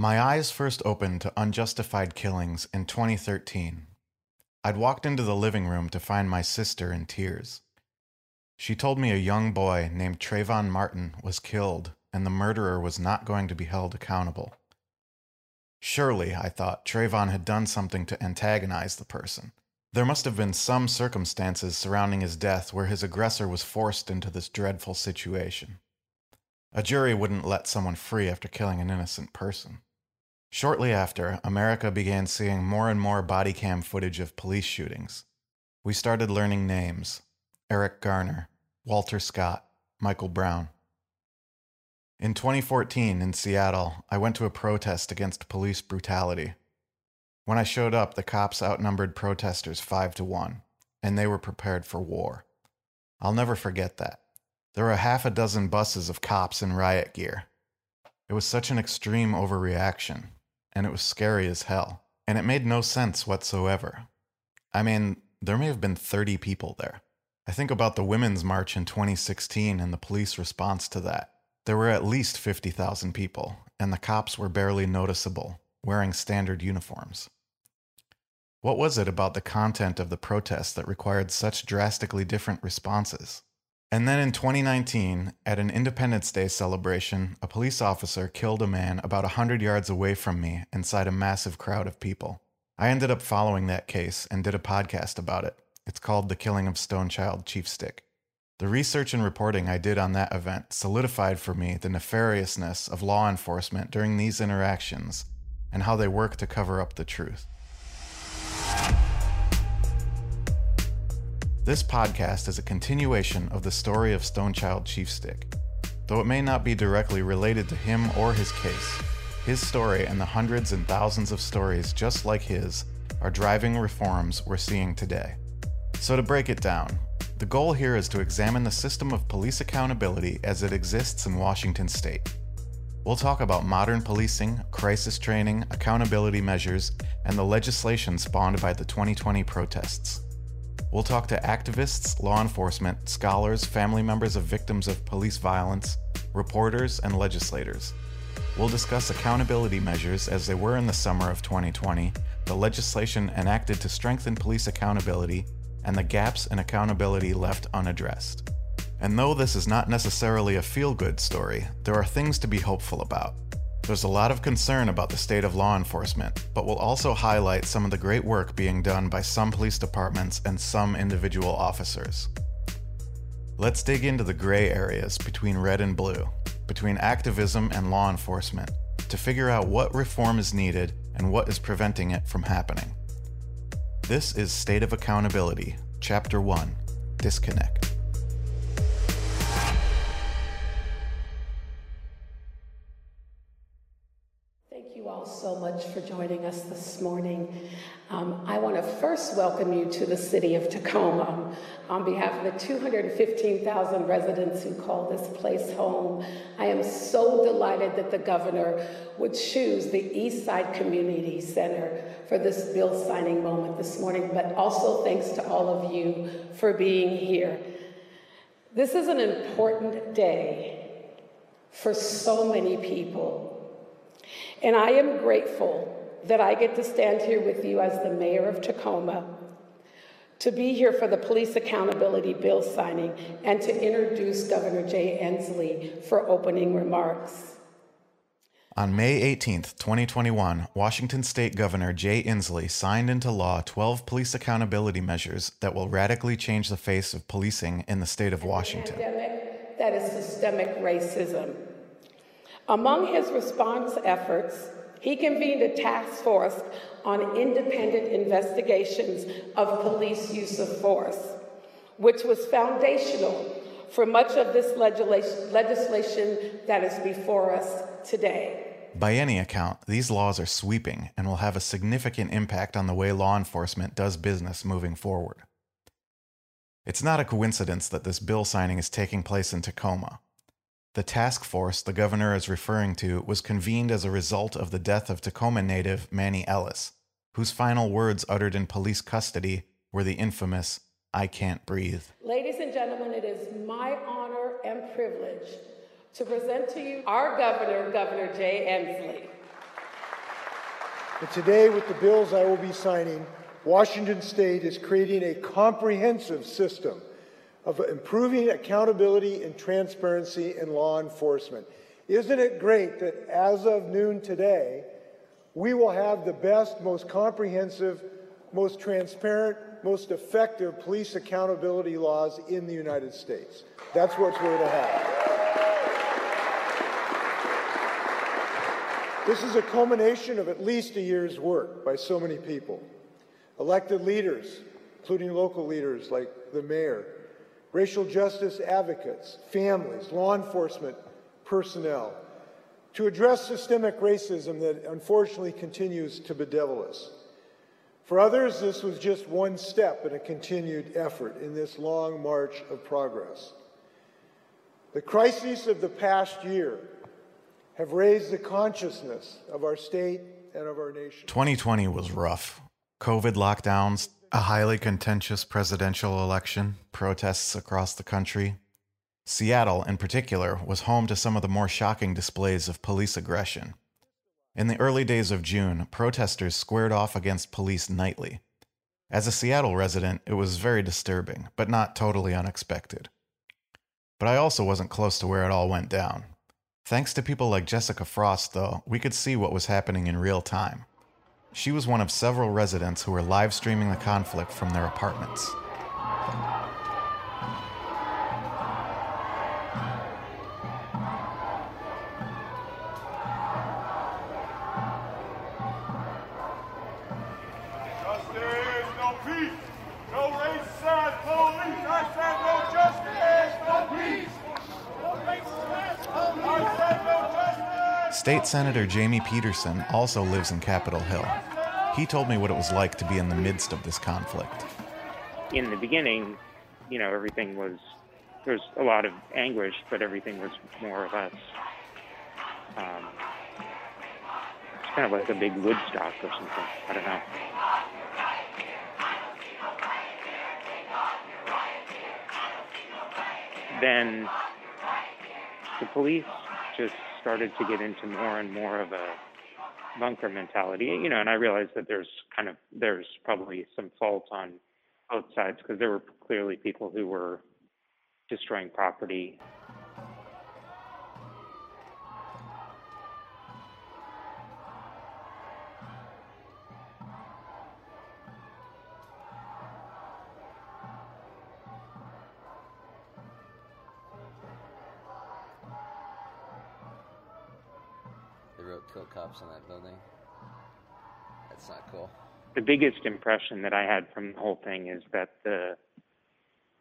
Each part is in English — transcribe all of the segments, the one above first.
My eyes first opened to unjustified killings in 2013. I'd walked into the living room to find my sister in tears. She told me a young boy named Trayvon Martin was killed and the murderer was not going to be held accountable. Surely, I thought, Trayvon had done something to antagonize the person. There must have been some circumstances surrounding his death where his aggressor was forced into this dreadful situation. A jury wouldn't let someone free after killing an innocent person. Shortly after, America began seeing more and more body cam footage of police shootings. We started learning names Eric Garner, Walter Scott, Michael Brown. In 2014, in Seattle, I went to a protest against police brutality. When I showed up, the cops outnumbered protesters five to one, and they were prepared for war. I'll never forget that. There were half a dozen buses of cops in riot gear. It was such an extreme overreaction, and it was scary as hell, and it made no sense whatsoever. I mean, there may have been 30 people there. I think about the Women's March in 2016 and the police response to that. There were at least 50,000 people, and the cops were barely noticeable, wearing standard uniforms. What was it about the content of the protest that required such drastically different responses? And then in 2019, at an Independence Day celebration, a police officer killed a man about 100 yards away from me inside a massive crowd of people. I ended up following that case and did a podcast about it. It's called The Killing of Stonechild Chiefstick. The research and reporting I did on that event solidified for me the nefariousness of law enforcement during these interactions and how they work to cover up the truth. This podcast is a continuation of the story of Stonechild Chiefstick. Though it may not be directly related to him or his case, his story and the hundreds and thousands of stories just like his are driving reforms we're seeing today. So, to break it down, the goal here is to examine the system of police accountability as it exists in Washington state. We'll talk about modern policing, crisis training, accountability measures, and the legislation spawned by the 2020 protests. We'll talk to activists, law enforcement, scholars, family members of victims of police violence, reporters, and legislators. We'll discuss accountability measures as they were in the summer of 2020, the legislation enacted to strengthen police accountability, and the gaps in accountability left unaddressed. And though this is not necessarily a feel good story, there are things to be hopeful about. There's a lot of concern about the state of law enforcement, but we'll also highlight some of the great work being done by some police departments and some individual officers. Let's dig into the gray areas between red and blue, between activism and law enforcement, to figure out what reform is needed and what is preventing it from happening. This is State of Accountability, Chapter 1 Disconnect. Much for joining us this morning. Um, I want to first welcome you to the city of Tacoma. On behalf of the 215,000 residents who call this place home, I am so delighted that the governor would choose the East Side Community Center for this bill signing moment this morning, but also thanks to all of you for being here. This is an important day for so many people and I am grateful that I get to stand here with you as the mayor of Tacoma to be here for the police accountability bill signing and to introduce Governor Jay Inslee for opening remarks. On May 18, 2021, Washington State Governor Jay Inslee signed into law 12 police accountability measures that will radically change the face of policing in the state of Washington. Pandemic that is systemic racism. Among his response efforts, he convened a task force on independent investigations of police use of force, which was foundational for much of this legislation that is before us today. By any account, these laws are sweeping and will have a significant impact on the way law enforcement does business moving forward. It's not a coincidence that this bill signing is taking place in Tacoma. The task force the governor is referring to was convened as a result of the death of Tacoma native Manny Ellis, whose final words uttered in police custody were the infamous, I can't breathe. Ladies and gentlemen, it is my honor and privilege to present to you our governor, Governor Jay Inslee. And today, with the bills I will be signing, Washington State is creating a comprehensive system of improving accountability and transparency in law enforcement. Isn't it great that as of noon today, we will have the best, most comprehensive, most transparent, most effective police accountability laws in the United States? That's what we're going to have. This is a culmination of at least a year's work by so many people. Elected leaders, including local leaders like the mayor, racial justice advocates, families, law enforcement personnel, to address systemic racism that unfortunately continues to bedevil us. For others, this was just one step in a continued effort in this long march of progress. The crises of the past year have raised the consciousness of our state and of our nation. 2020 was rough. COVID lockdowns, a highly contentious presidential election, protests across the country. Seattle, in particular, was home to some of the more shocking displays of police aggression. In the early days of June, protesters squared off against police nightly. As a Seattle resident, it was very disturbing, but not totally unexpected. But I also wasn't close to where it all went down. Thanks to people like Jessica Frost, though, we could see what was happening in real time. She was one of several residents who were live streaming the conflict from their apartments. State Senator Jamie Pedersen also lives in Capitol Hill. He told me what it was like to be in the midst of this conflict. In the beginning, you know, everything was, there was a lot of anguish, but everything was more or less, um, it's kind of like a big Woodstock or something. I don't know. Then the police just started to get into more and more of a bunker mentality, you know, and I realized that there's kind of there's probably some fault on both sides because there were clearly people who were destroying property The biggest impression that I had from the whole thing is that the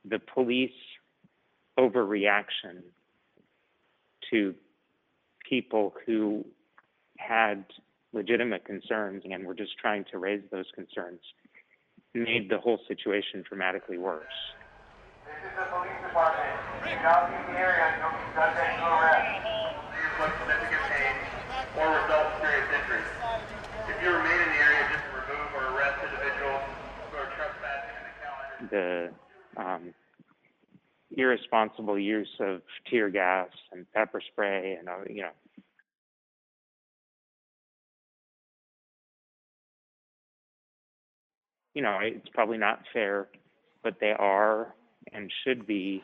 the police overreaction to people who had legitimate concerns and were just trying to raise those concerns made the whole situation dramatically worse. This is the police department. Do not leave the area until you've done arrest. Please significant pain or result in serious injury. If you remain in the area, just to remove or arrest individuals who are trespassing in the calendar. The um, irresponsible use of tear gas and pepper spray and, uh, you know, you know, it's probably not fair, but they are and should be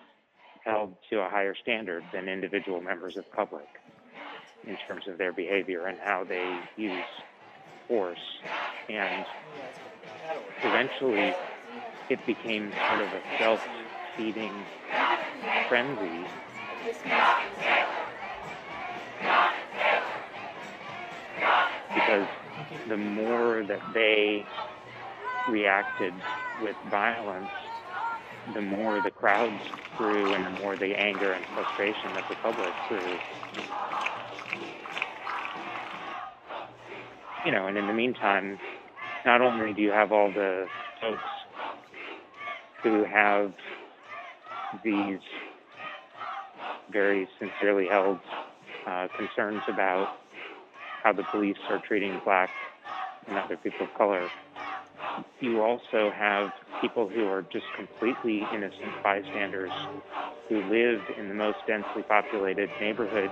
held to a higher standard than individual members of public in terms of their behavior and how they use force. And eventually, it became sort of a self feeding frenzy. Because the more that they reacted with violence, the more the crowds grew and the more the anger and frustration of the public grew. you know, and in the meantime, not only do you have all the folks who have these very sincerely held uh, concerns about how the police are treating black and other people of color, you also have people who are just completely innocent bystanders who live in the most densely populated neighborhood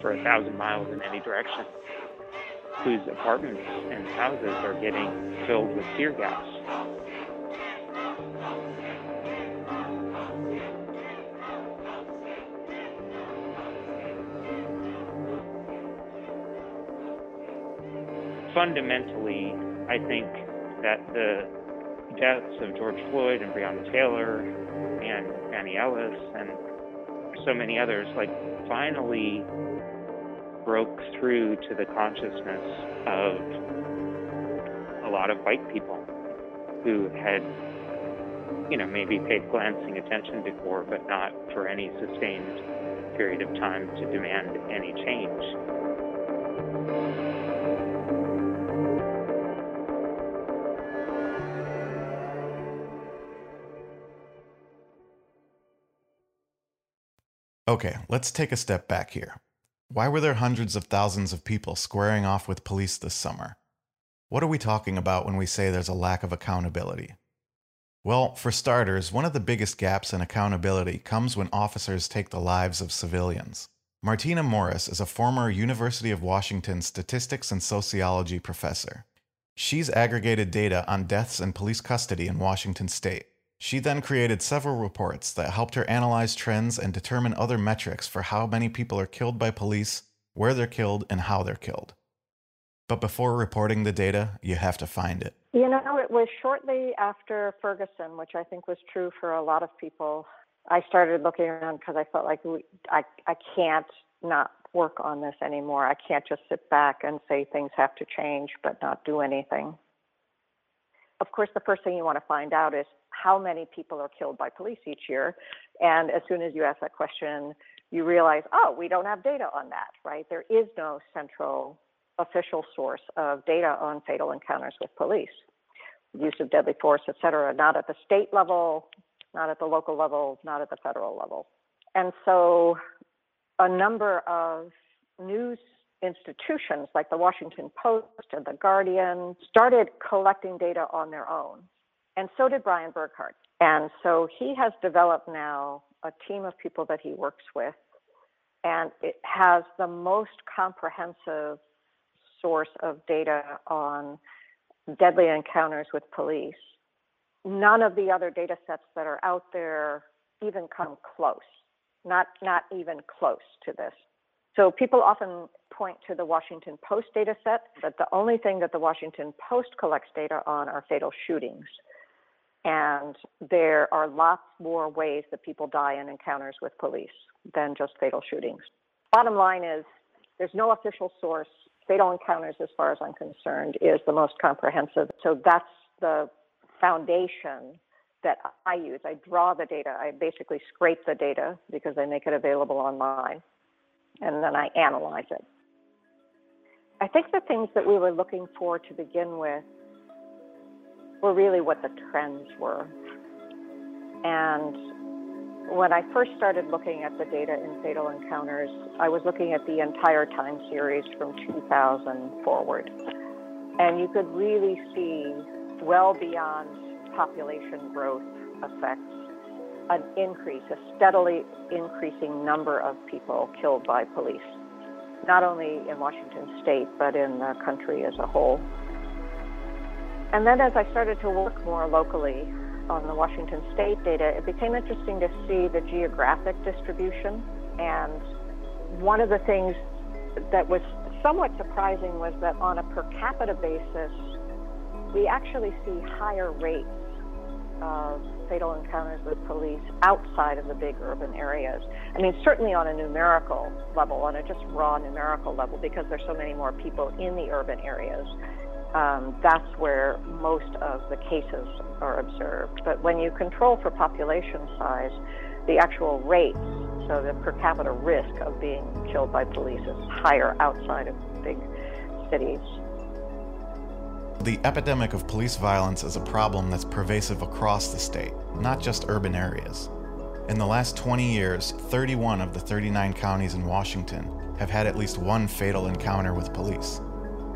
for a thousand miles in any direction whose apartments and houses are getting filled with tear gas. Fundamentally, I think that the deaths of George Floyd and Breonna Taylor and Manny Ellis and so many others, like, finally broke through to the consciousness of a lot of white people who had, you know, maybe paid glancing attention before, but not for any sustained period of time to demand any change. Okay, let's take a step back here. Why were there hundreds of thousands of people squaring off with police this summer? What are we talking about when we say there's a lack of accountability? Well, for starters, one of the biggest gaps in accountability comes when officers take the lives of civilians. Martina Morris is a former University of Washington statistics and sociology professor. She's aggregated data on deaths in police custody in Washington state. She then created several reports that helped her analyze trends and determine other metrics for how many people are killed by police, where they're killed, and how they're killed. But before reporting the data, you have to find it. You know, it was shortly after Ferguson, which I think was true for a lot of people. I started looking around because I felt like we, I, I can't not work on this anymore. I can't just sit back and say things have to change but not do anything. Of course, the first thing you want to find out is how many people are killed by police each year. And as soon as you ask that question, you realize, oh, we don't have data on that, right? There is no central official source of data on fatal encounters with police, use of deadly force, et cetera, not at the state level, not at the local level, not at the federal level. And so a number of news institutions like the Washington Post and the Guardian started collecting data on their own. And so did Brian Burghart. And so he has developed now a team of people that he works with, and it has the most comprehensive source of data on deadly encounters with police. None of the other data sets that are out there even come close, not, not even close to this. So people often point to the Washington Post data set, but the only thing that the Washington Post collects data on are fatal shootings. And there are lots more ways that people die in encounters with police than just fatal shootings. Bottom line is there's no official source. Fatal encounters, as far as I'm concerned, is the most comprehensive. So that's the foundation that I use. I draw the data. I basically scrape the data because I make it available online, and then I analyze it. I think the things that we were looking for to begin with were really what the trends were. And when I first started looking at the data in fatal encounters, I was looking at the entire time series from 2000 forward. And you could really see well beyond population growth effects an increase, a steadily increasing number of people killed by police, not only in Washington state, but in the country as a whole. And then as I started to work more locally on the Washington state data, it became interesting to see the geographic distribution. And one of the things that was somewhat surprising was that on a per capita basis, we actually see higher rates of fatal encounters with police outside of the big urban areas. I mean, certainly on a numerical level, on a just raw numerical level, because there's so many more people in the urban areas um, that's where most of the cases are observed. But when you control for population size, the actual rates, so the per capita risk of being killed by police is higher outside of big cities. The epidemic of police violence is a problem that's pervasive across the state, not just urban areas. In the last 20 years, 31 of the 39 counties in Washington have had at least one fatal encounter with police.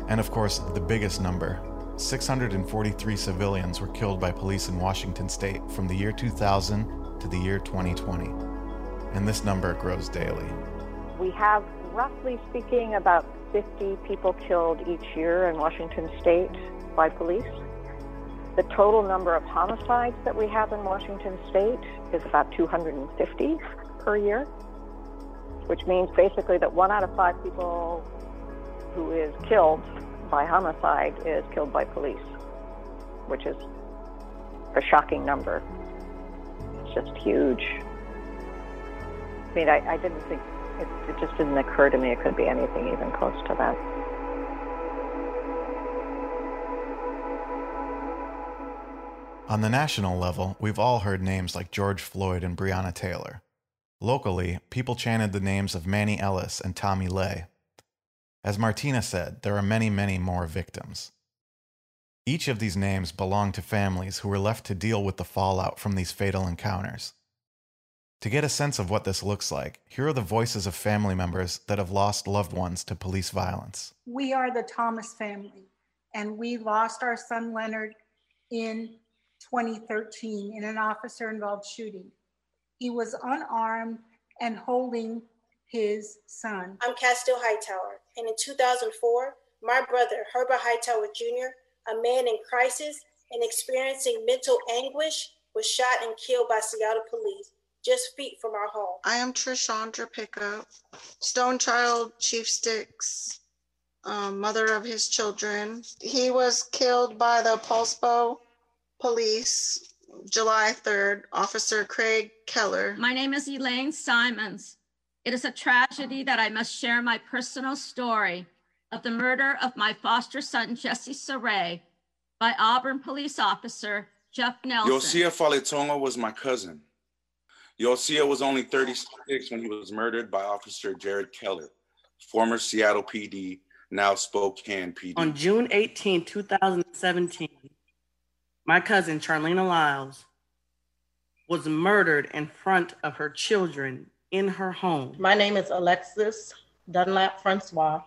And of course, the biggest number 643 civilians were killed by police in Washington state from the year 2000 to the year 2020. And this number grows daily. We have, roughly speaking, about 50 people killed each year in Washington state by police. The total number of homicides that we have in Washington state is about 250 per year, which means basically that one out of five people who is killed by homicide is killed by police, which is a shocking number. It's just huge. I mean, I, I didn't think, it, it just didn't occur to me it could be anything even close to that. On the national level, we've all heard names like George Floyd and Breonna Taylor. Locally, people chanted the names of Manny Ellis and Tommy Le. As Martina said, there are many, many more victims. Each of these names belong to families who were left to deal with the fallout from these fatal encounters. To get a sense of what this looks like, here are the voices of family members that have lost loved ones to police violence. We are the Thomas family, and we lost our son Leonard in 2013 in an officer involved shooting. He was unarmed and holding his son. I'm Castile Hightower, and in 2004, my brother, Herbert Hightower Jr., a man in crisis and experiencing mental anguish, was shot and killed by Seattle police just feet from our home. I am Trishandra Pickup, Stone Child Chief Sticks, um, mother of his children. He was killed by the Poulsbo Police July 3rd, Officer Craig Keller. My name is Elaine Simons. It is a tragedy that I must share my personal story of the murder of my foster son, Jesse Sarey, by Auburn police officer Jeff Nelson. Iosia Faletogo was my cousin. Iosia was only 36 when he was murdered by Officer Jared Keller, former Seattle PD, now Spokane PD. On June 18, 2017, my cousin Charleena Lyles was murdered in front of her children in her home. My name is Alexis Dunlap Francois.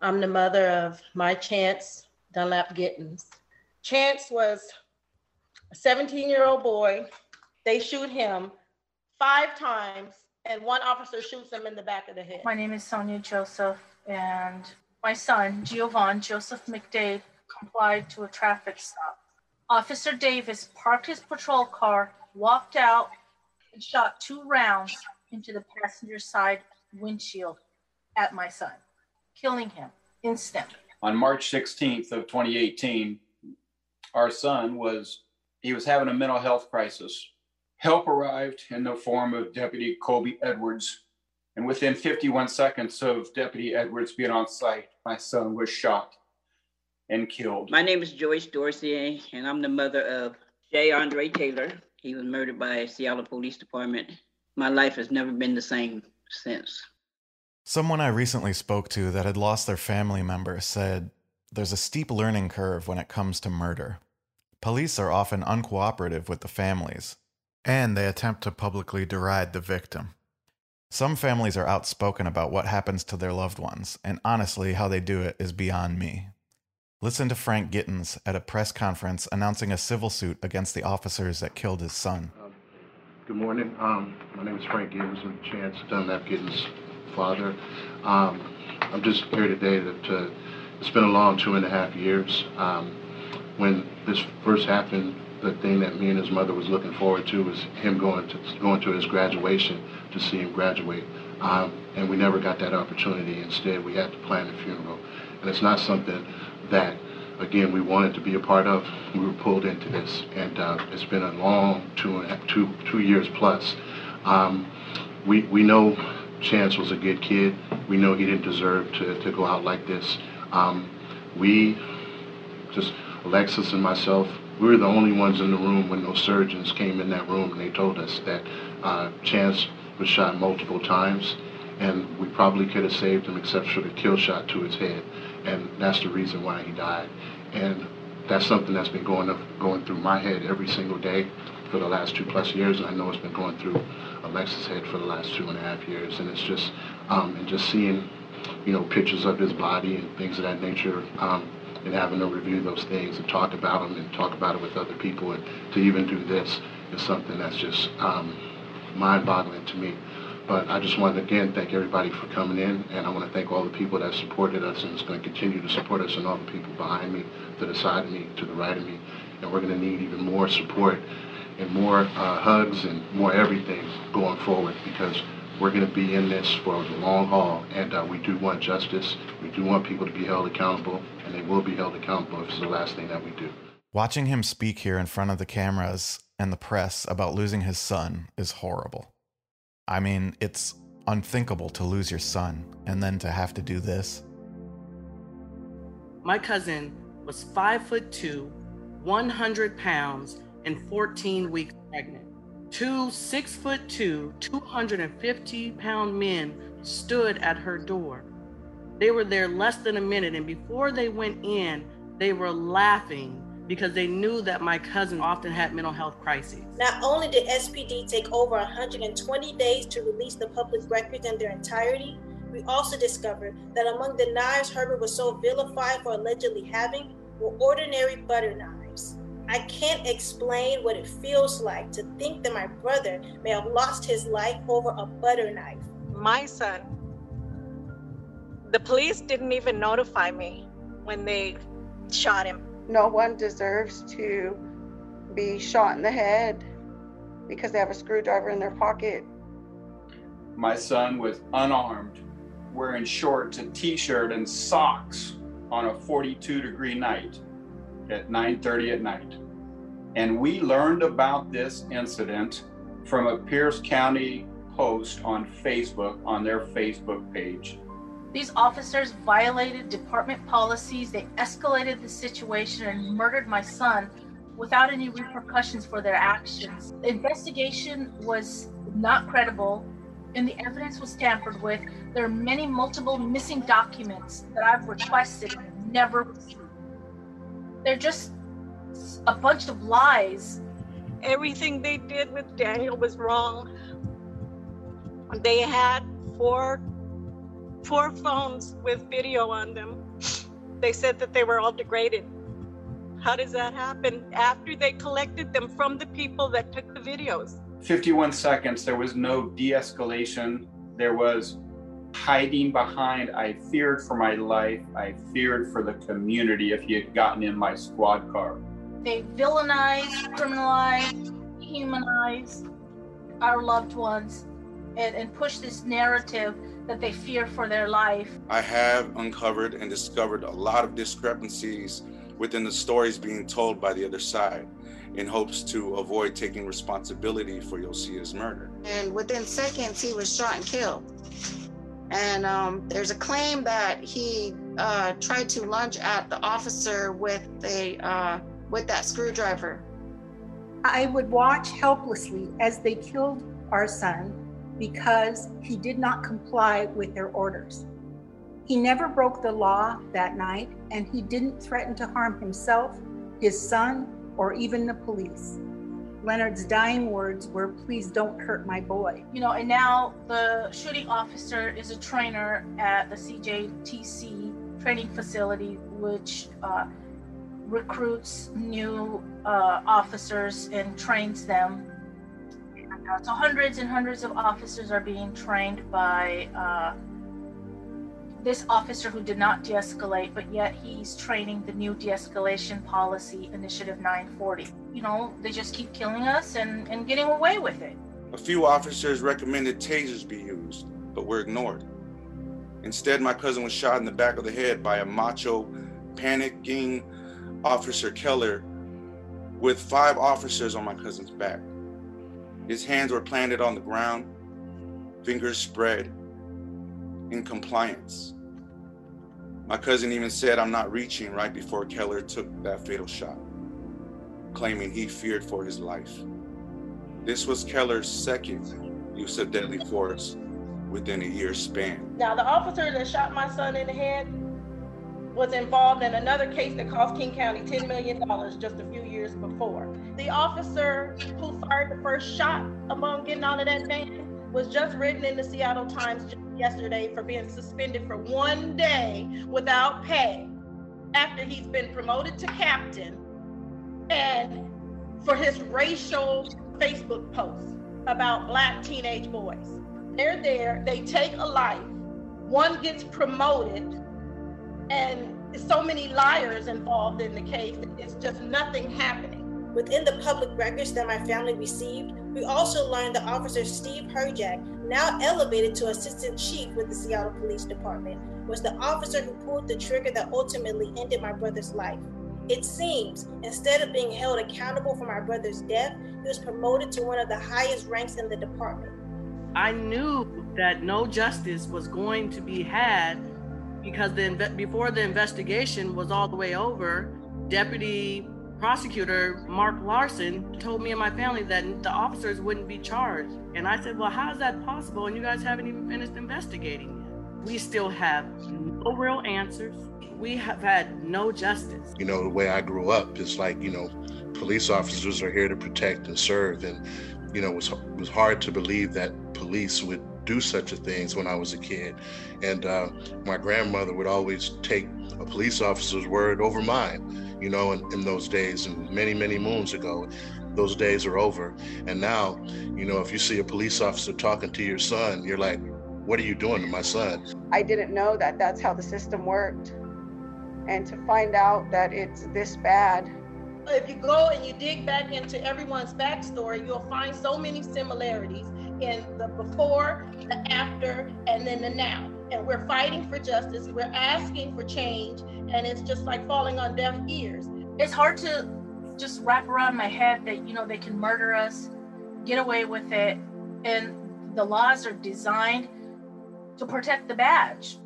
I'm the mother of my Chance Dunlap Gittens. Chance was a 17 year old boy. They shoot him five times, and one officer shoots him in the back of the head. My name is Sonia Joseph, and my son, Giovanni Joseph McDade, complied to a traffic stop. Officer Davis parked his patrol car, walked out, and shot two rounds into the passenger side windshield at my son, killing him instantly. On March 16th of 2018, our son was he was having a mental health crisis. Help arrived in the form of Deputy Colby Edwards, and within 51 seconds of Deputy Edwards being on site, my son was shot and killed. My name is Joyce Dorsey, and I'm the mother of Che Andre Taylor. He was murdered by Seattle Police Department. My life has never been the same since. Someone I recently spoke to that had lost their family member said, There's a steep learning curve when it comes to murder. Police are often uncooperative with the families, and they attempt to publicly deride the victim. Some families are outspoken about what happens to their loved ones, and honestly, how they do it is beyond me. Listen to Frank Gittens at a press conference announcing a civil suit against the officers that killed his son. Good morning. Um, my name is Frank Gittens. I'm Chance Dunlap Gittens' father. Um, I'm just here today to, to, it's been a long two and a half years. Um, when this first happened, the thing that me and his mother was looking forward to was him going to going to his graduation to see him graduate. Um, and we never got that opportunity. Instead, we had to plan the funeral. And it's not something that, again, we wanted to be a part of. We were pulled into this, and uh, it's been a long two, two, two years plus. Um, we, we know Chance was a good kid. We know he didn't deserve to, to go out like this. Um, we, just Alexis and myself, we were the only ones in the room when those surgeons came in that room and they told us that uh, Chance was shot multiple times and we probably could have saved him except for the kill shot to his head and that's the reason why he died. And that's something that's been going up, going through my head every single day for the last two plus years, and I know it's been going through Alexis' head for the last two and a half years. And it's just, um, and just seeing, you know, pictures of his body and things of that nature, um, and having to review those things and talk about them and talk about it with other people, and to even do this is something that's just um, mind-boggling to me. but I just want to again thank everybody for coming in, and I want to thank all the people that supported us and is going to continue to support us, and all the people behind me, to the side of me, to the right of me, and we're going to need even more support and more uh, hugs and more everything going forward because we're going to be in this for the long haul, and uh, we do want justice. We do want people to be held accountable, and they will be held accountable if it's the last thing that we do. Watching him speak here in front of the cameras and the press about losing his son is horrible. I mean, it's unthinkable to lose your son and then to have to do this. My cousin was five foot two, 100 pounds, and 14 weeks pregnant. Two six foot two, 250 pound men stood at her door. They were there less than a minute, and before they went in, they were laughing because they knew that my cousin often had mental health crises. Not only did SPD take over 120 days to release the public records in their entirety, we also discovered that among the knives Herbert was so vilified for allegedly having were ordinary butter knives. I can't explain what it feels like to think that my brother may have lost his life over a butter knife. My son, the police didn't even notify me when they shot him. No one deserves to be shot in the head because they have a screwdriver in their pocket. My son was unarmed, wearing shorts, a t-shirt, and socks on a 42 degree night at 9:30 at night. And we learned about this incident from a Pierce County post on Facebook on their Facebook page. These officers violated department policies. They escalated the situation and murdered my son without any repercussions for their actions. The investigation was not credible and the evidence was tampered with. There are many multiple missing documents that I've requested and never received. They're just a bunch of lies. Everything they did with Daniel was wrong. They had four four phones with video on them. They said that they were all degraded. How does that happen after they collected them from the people that took the videos? 51 seconds, there was no de escalation. There was hiding behind, I feared for my life. I feared for the community if he had gotten in my squad car. They villainize, criminalize, humanize our loved ones and, and push this narrative that they fear for their life. I have uncovered and discovered a lot of discrepancies within the stories being told by the other side in hopes to avoid taking responsibility for Iosia's murder. And within seconds, he was shot and killed. And um, there's a claim that he uh, tried to lunge at the officer with a uh, with that screwdriver. I would watch helplessly as they killed our son because he did not comply with their orders. He never broke the law that night, and he didn't threaten to harm himself, his son, or even the police. Leonard's dying words were, Please don't hurt my boy. You know, and now the shooting officer is a trainer at the CJTC training facility, which uh, recruits new uh, officers and trains them so hundreds and hundreds of officers are being trained by uh, this officer who did not de-escalate, but yet he's training the new de-escalation policy, Initiative 940. You know, they just keep killing us and, and getting away with it. A few officers recommended tasers be used, but were ignored. Instead, my cousin was shot in the back of the head by a macho, panicking Officer Keller with five officers on my cousin's back. His hands were planted on the ground, fingers spread in compliance. My cousin even said, I'm not reaching right before Keller took that fatal shot, claiming he feared for his life. This was Keller's second use of deadly force within a year span. Now, the officer that shot my son in the head was involved in another case that cost King County $10 million just a few years before. The officer who fired the first shot among getting out of that van was just written in the Seattle Times yesterday for being suspended for one day without pay after he's been promoted to captain and for his racial Facebook posts about black teenage boys. They're there, they take a life, one gets promoted, and so many liars involved in the case. It's just nothing happening. Within the public records that my family received, we also learned that Officer Steve Hirjak, now elevated to Assistant Chief with the Seattle Police Department, was the officer who pulled the trigger that ultimately ended my brother's life. It seems, instead of being held accountable for my brother's death, he was promoted to one of the highest ranks in the department. I knew that no justice was going to be had because the before the investigation was all the way over, Deputy Prosecutor Mark Larson told me and my family that the officers wouldn't be charged. And I said, Well, how is that possible? And you guys haven't even finished investigating yet. We still have no real answers. We have had no justice. You know, the way I grew up is like, you know, police officers are here to protect and serve. And, you know, it was, it was hard to believe that police would do such a things when I was a kid. And uh, my grandmother would always take a police officer's word over mine, you know, in, in those days and many, many moons ago. Those days are over. And now, you know, if you see a police officer talking to your son, you're like, what are you doing to my son? I didn't know that that's how the system worked and to find out that it's this bad. If you go and you dig back into everyone's backstory, you'll find so many similarities in the before, the after, and then the now. And we're fighting for justice, we're asking for change, and it's just like falling on deaf ears. It's hard to just wrap around my head that, you know, they can murder us, get away with it, and the laws are designed to protect the badge.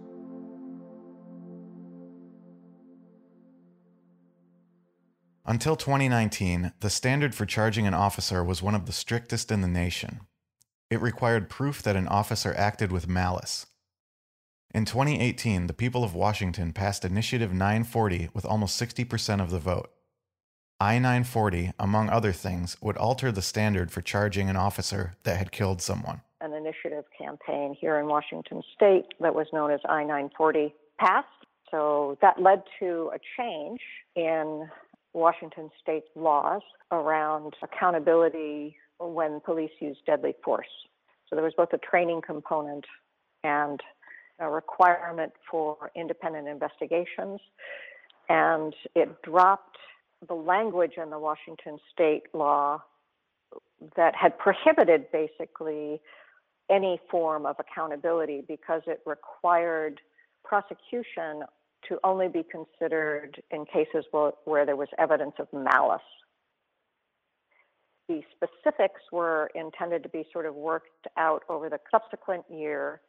Until 2019, the standard for charging an officer was one of the strictest in the nation. It required proof that an officer acted with malice. In 2018, the people of Washington passed Initiative 940 with almost 60% of the vote. I 940, among other things, would alter the standard for charging an officer that had killed someone. An initiative campaign here in Washington state that was known as I 940 passed. So that led to a change in Washington state laws around accountability when police use deadly force. So there was both a training component and a requirement for independent investigations. And it dropped the language in the Washington state law that had prohibited basically any form of accountability because it required prosecution to only be considered in cases where, where there was evidence of malice. The specifics were intended to be sort of worked out over the subsequent year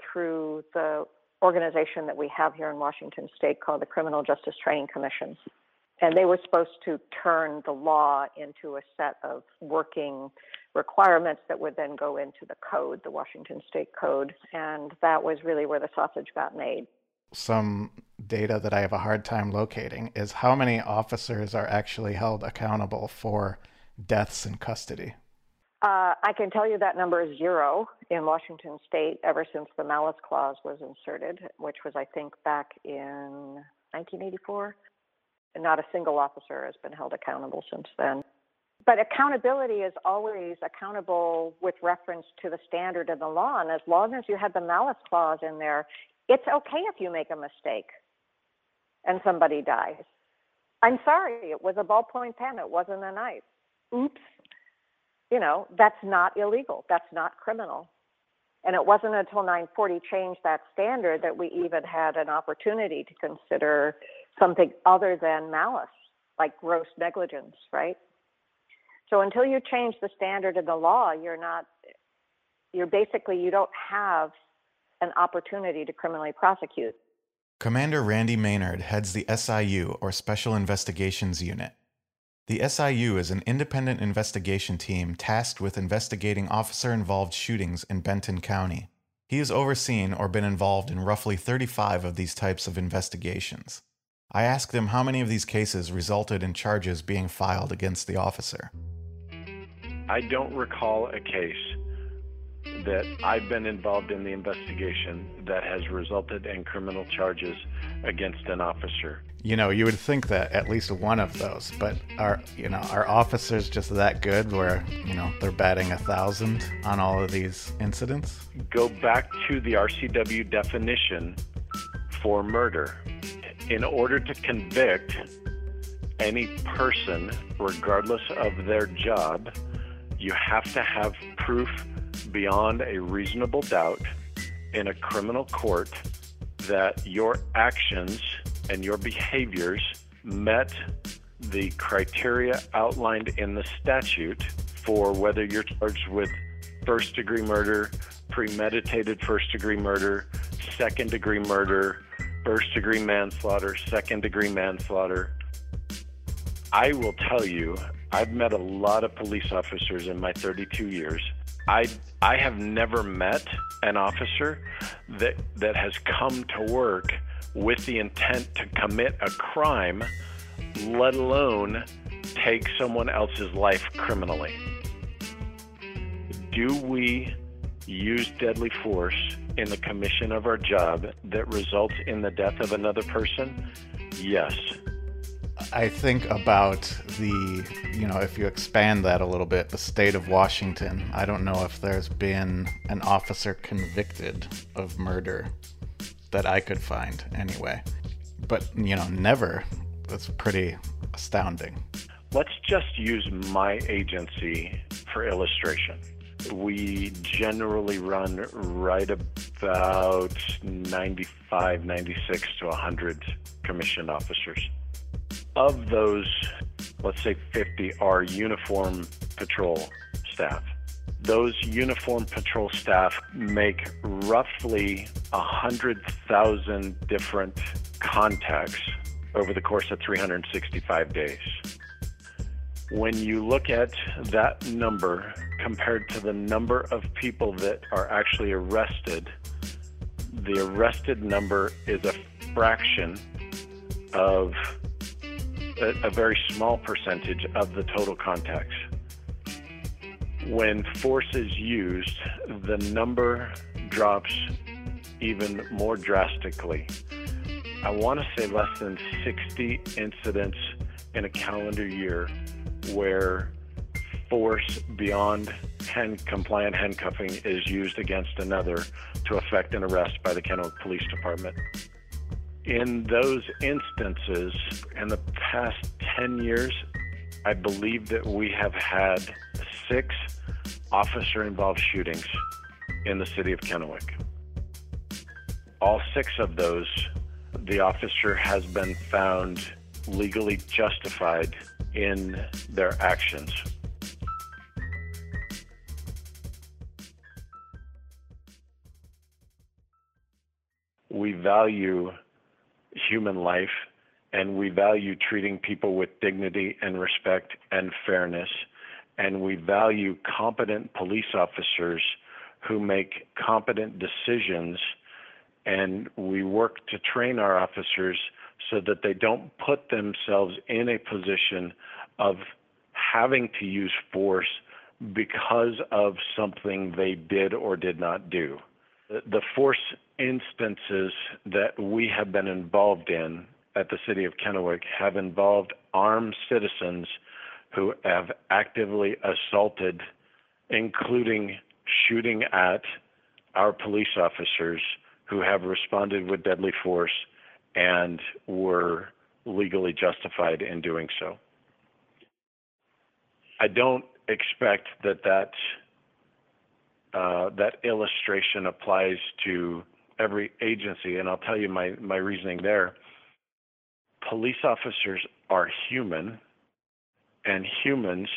through the organization that we have here in Washington state called the Criminal Justice Training Commission. And they were supposed to turn the law into a set of working requirements that would then go into the code, the Washington state code. And that was really where the sausage got made some data that I have a hard time locating is how many officers are actually held accountable for deaths in custody? Uh, I can tell you that number is zero in Washington state ever since the malice clause was inserted, which was, I think, back in 1984. And not a single officer has been held accountable since then. But accountability is always accountable with reference to the standard of the law. And as long as you have the malice clause in there, it's okay if you make a mistake and somebody dies. I'm sorry, it was a ballpoint pen, it wasn't a knife. Oops. You know, that's not illegal, that's not criminal. And it wasn't until 940 changed that standard that we even had an opportunity to consider something other than malice, like gross negligence, right? So until you change the standard of the law, you're not, you're basically, you don't have an opportunity to criminally prosecute. Commander Randy Maynard heads the SIU, or Special Investigations Unit. The SIU is an independent investigation team tasked with investigating officer involved shootings in Benton County. He has overseen or been involved in roughly 35 of these types of investigations. I asked him how many of these cases resulted in charges being filed against the officer. I don't recall a case that I've been involved in the investigation that has resulted in criminal charges against an officer. You know, you would think that at least one of those, but are you know, are officers just that good where, you know, they're batting a thousand on all of these incidents? Go back to the RCW definition for murder. In order to convict any person, regardless of their job, you have to have proof beyond a reasonable doubt in a criminal court that your actions and your behaviors met the criteria outlined in the statute for whether you're charged with first degree murder, premeditated first degree murder, second degree murder, first degree manslaughter, second degree manslaughter. I will tell you, I've met a lot of police officers in my 32 years. I I have never met an officer that that has come to work with the intent to commit a crime, let alone take someone else's life criminally. Do we use deadly force in the commission of our job that results in the death of another person? Yes. I think about the, you know, if you expand that a little bit, the state of Washington. I don't know if there's been an officer convicted of murder that I could find anyway. But, you know, never. That's pretty astounding. Let's just use my agency for illustration. We generally run right about 95, 96 to 100 commissioned officers. Of those, let's say 50 are uniform patrol staff. Those uniform patrol staff make roughly 100,000 different contacts over the course of 365 days. When you look at that number compared to the number of people that are actually arrested, the arrested number is a fraction of a, a very small percentage of the total contacts. When force is used, the number drops even more drastically. I want to say less than 60 incidents in a calendar year where force beyond hand, compliant handcuffing is used against another to effect an arrest by the Kennewick Police Department. In those instances, in the past 10 years, I believe that we have had six officer involved shootings in the city of Kennewick. All six of those, the officer has been found legally justified in their actions. We value human life and we value treating people with dignity and respect and fairness. And we value competent police officers who make competent decisions. And we work to train our officers so that they don't put themselves in a position of having to use force because of something they did or did not do. The force instances that we have been involved in at the city of Kennewick have involved armed citizens who have actively assaulted, including shooting at our police officers who have responded with deadly force and were legally justified in doing so. I don't expect that that uh, that illustration applies to every agency, and I'll tell you my my reasoning there. Police officers are human, and humans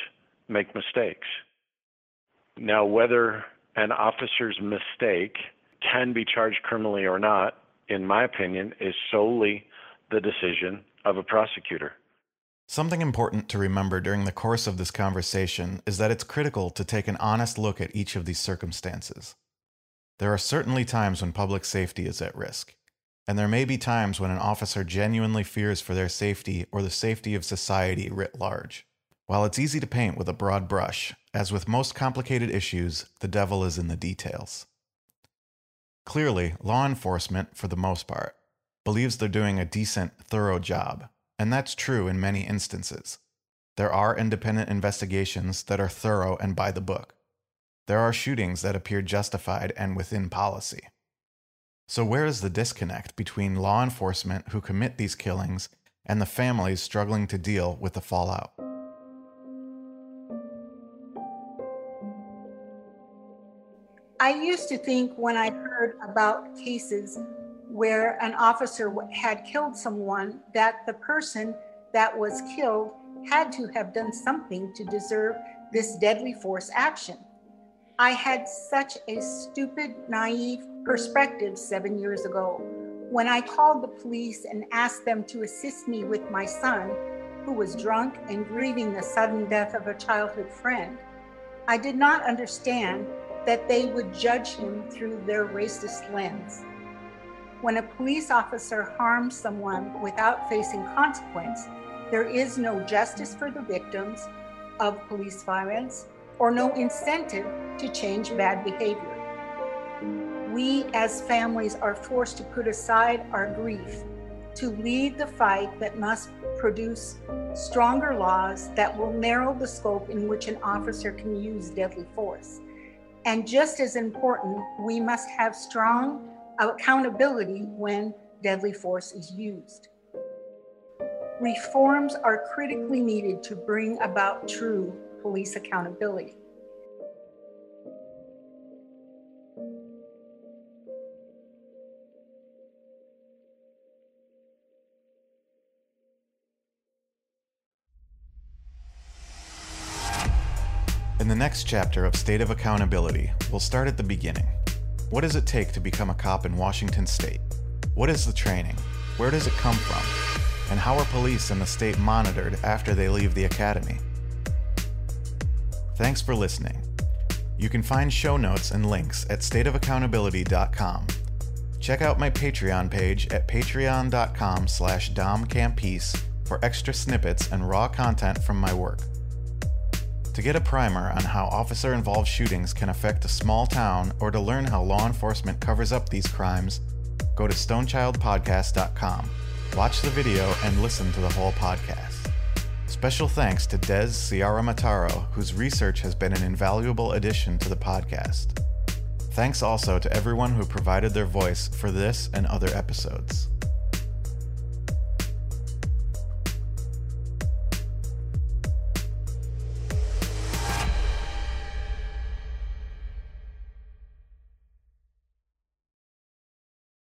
make mistakes. Now, whether an officer's mistake can be charged criminally or not, in my opinion, is solely the decision of a prosecutor. Something important to remember during the course of this conversation is that it's critical to take an honest look at each of these circumstances. There are certainly times when public safety is at risk, and there may be times when an officer genuinely fears for their safety or the safety of society writ large. While it's easy to paint with a broad brush, as with most complicated issues, the devil is in the details. Clearly, law enforcement, for the most part, believes they're doing a decent, thorough job, and that's true in many instances. There are independent investigations that are thorough and by the book. There are shootings that appear justified and within policy. So, where is the disconnect between law enforcement who commit these killings and the families struggling to deal with the fallout? I used to think when I heard about cases where an officer had killed someone that the person that was killed had to have done something to deserve this deadly force action. I had such a stupid, naive perspective seven years ago when I called the police and asked them to assist me with my son, who was drunk and grieving the sudden death of a childhood friend. I did not understand that they would judge him through their racist lens. When a police officer harms someone without facing consequence, there is no justice for the victims of police violence or no incentive to change bad behavior. We as families are forced to put aside our grief to lead the fight that must produce stronger laws that will narrow the scope in which an officer can use deadly force. And just as important, we must have strong accountability when deadly force is used. Reforms are critically needed to bring about true police accountability. In the next chapter of State of Accountability, we'll start at the beginning. What does it take to become a cop in Washington state? What is the training? Where does it come from? And how are police in the state monitored after they leave the academy? Thanks for listening. You can find show notes and links at stateofaccountability.com. Check out my Patreon page at patreon.com slash domcampese for extra snippets and raw content from my work. To get a primer on how officer involved shootings can affect a small town or to learn how law enforcement covers up these crimes, go to stonechildpodcast.com. Watch the video and listen to the whole podcast. Special thanks to Des Ciara Mataro, whose research has been an invaluable addition to the podcast. Thanks also to everyone who provided their voice for this and other episodes.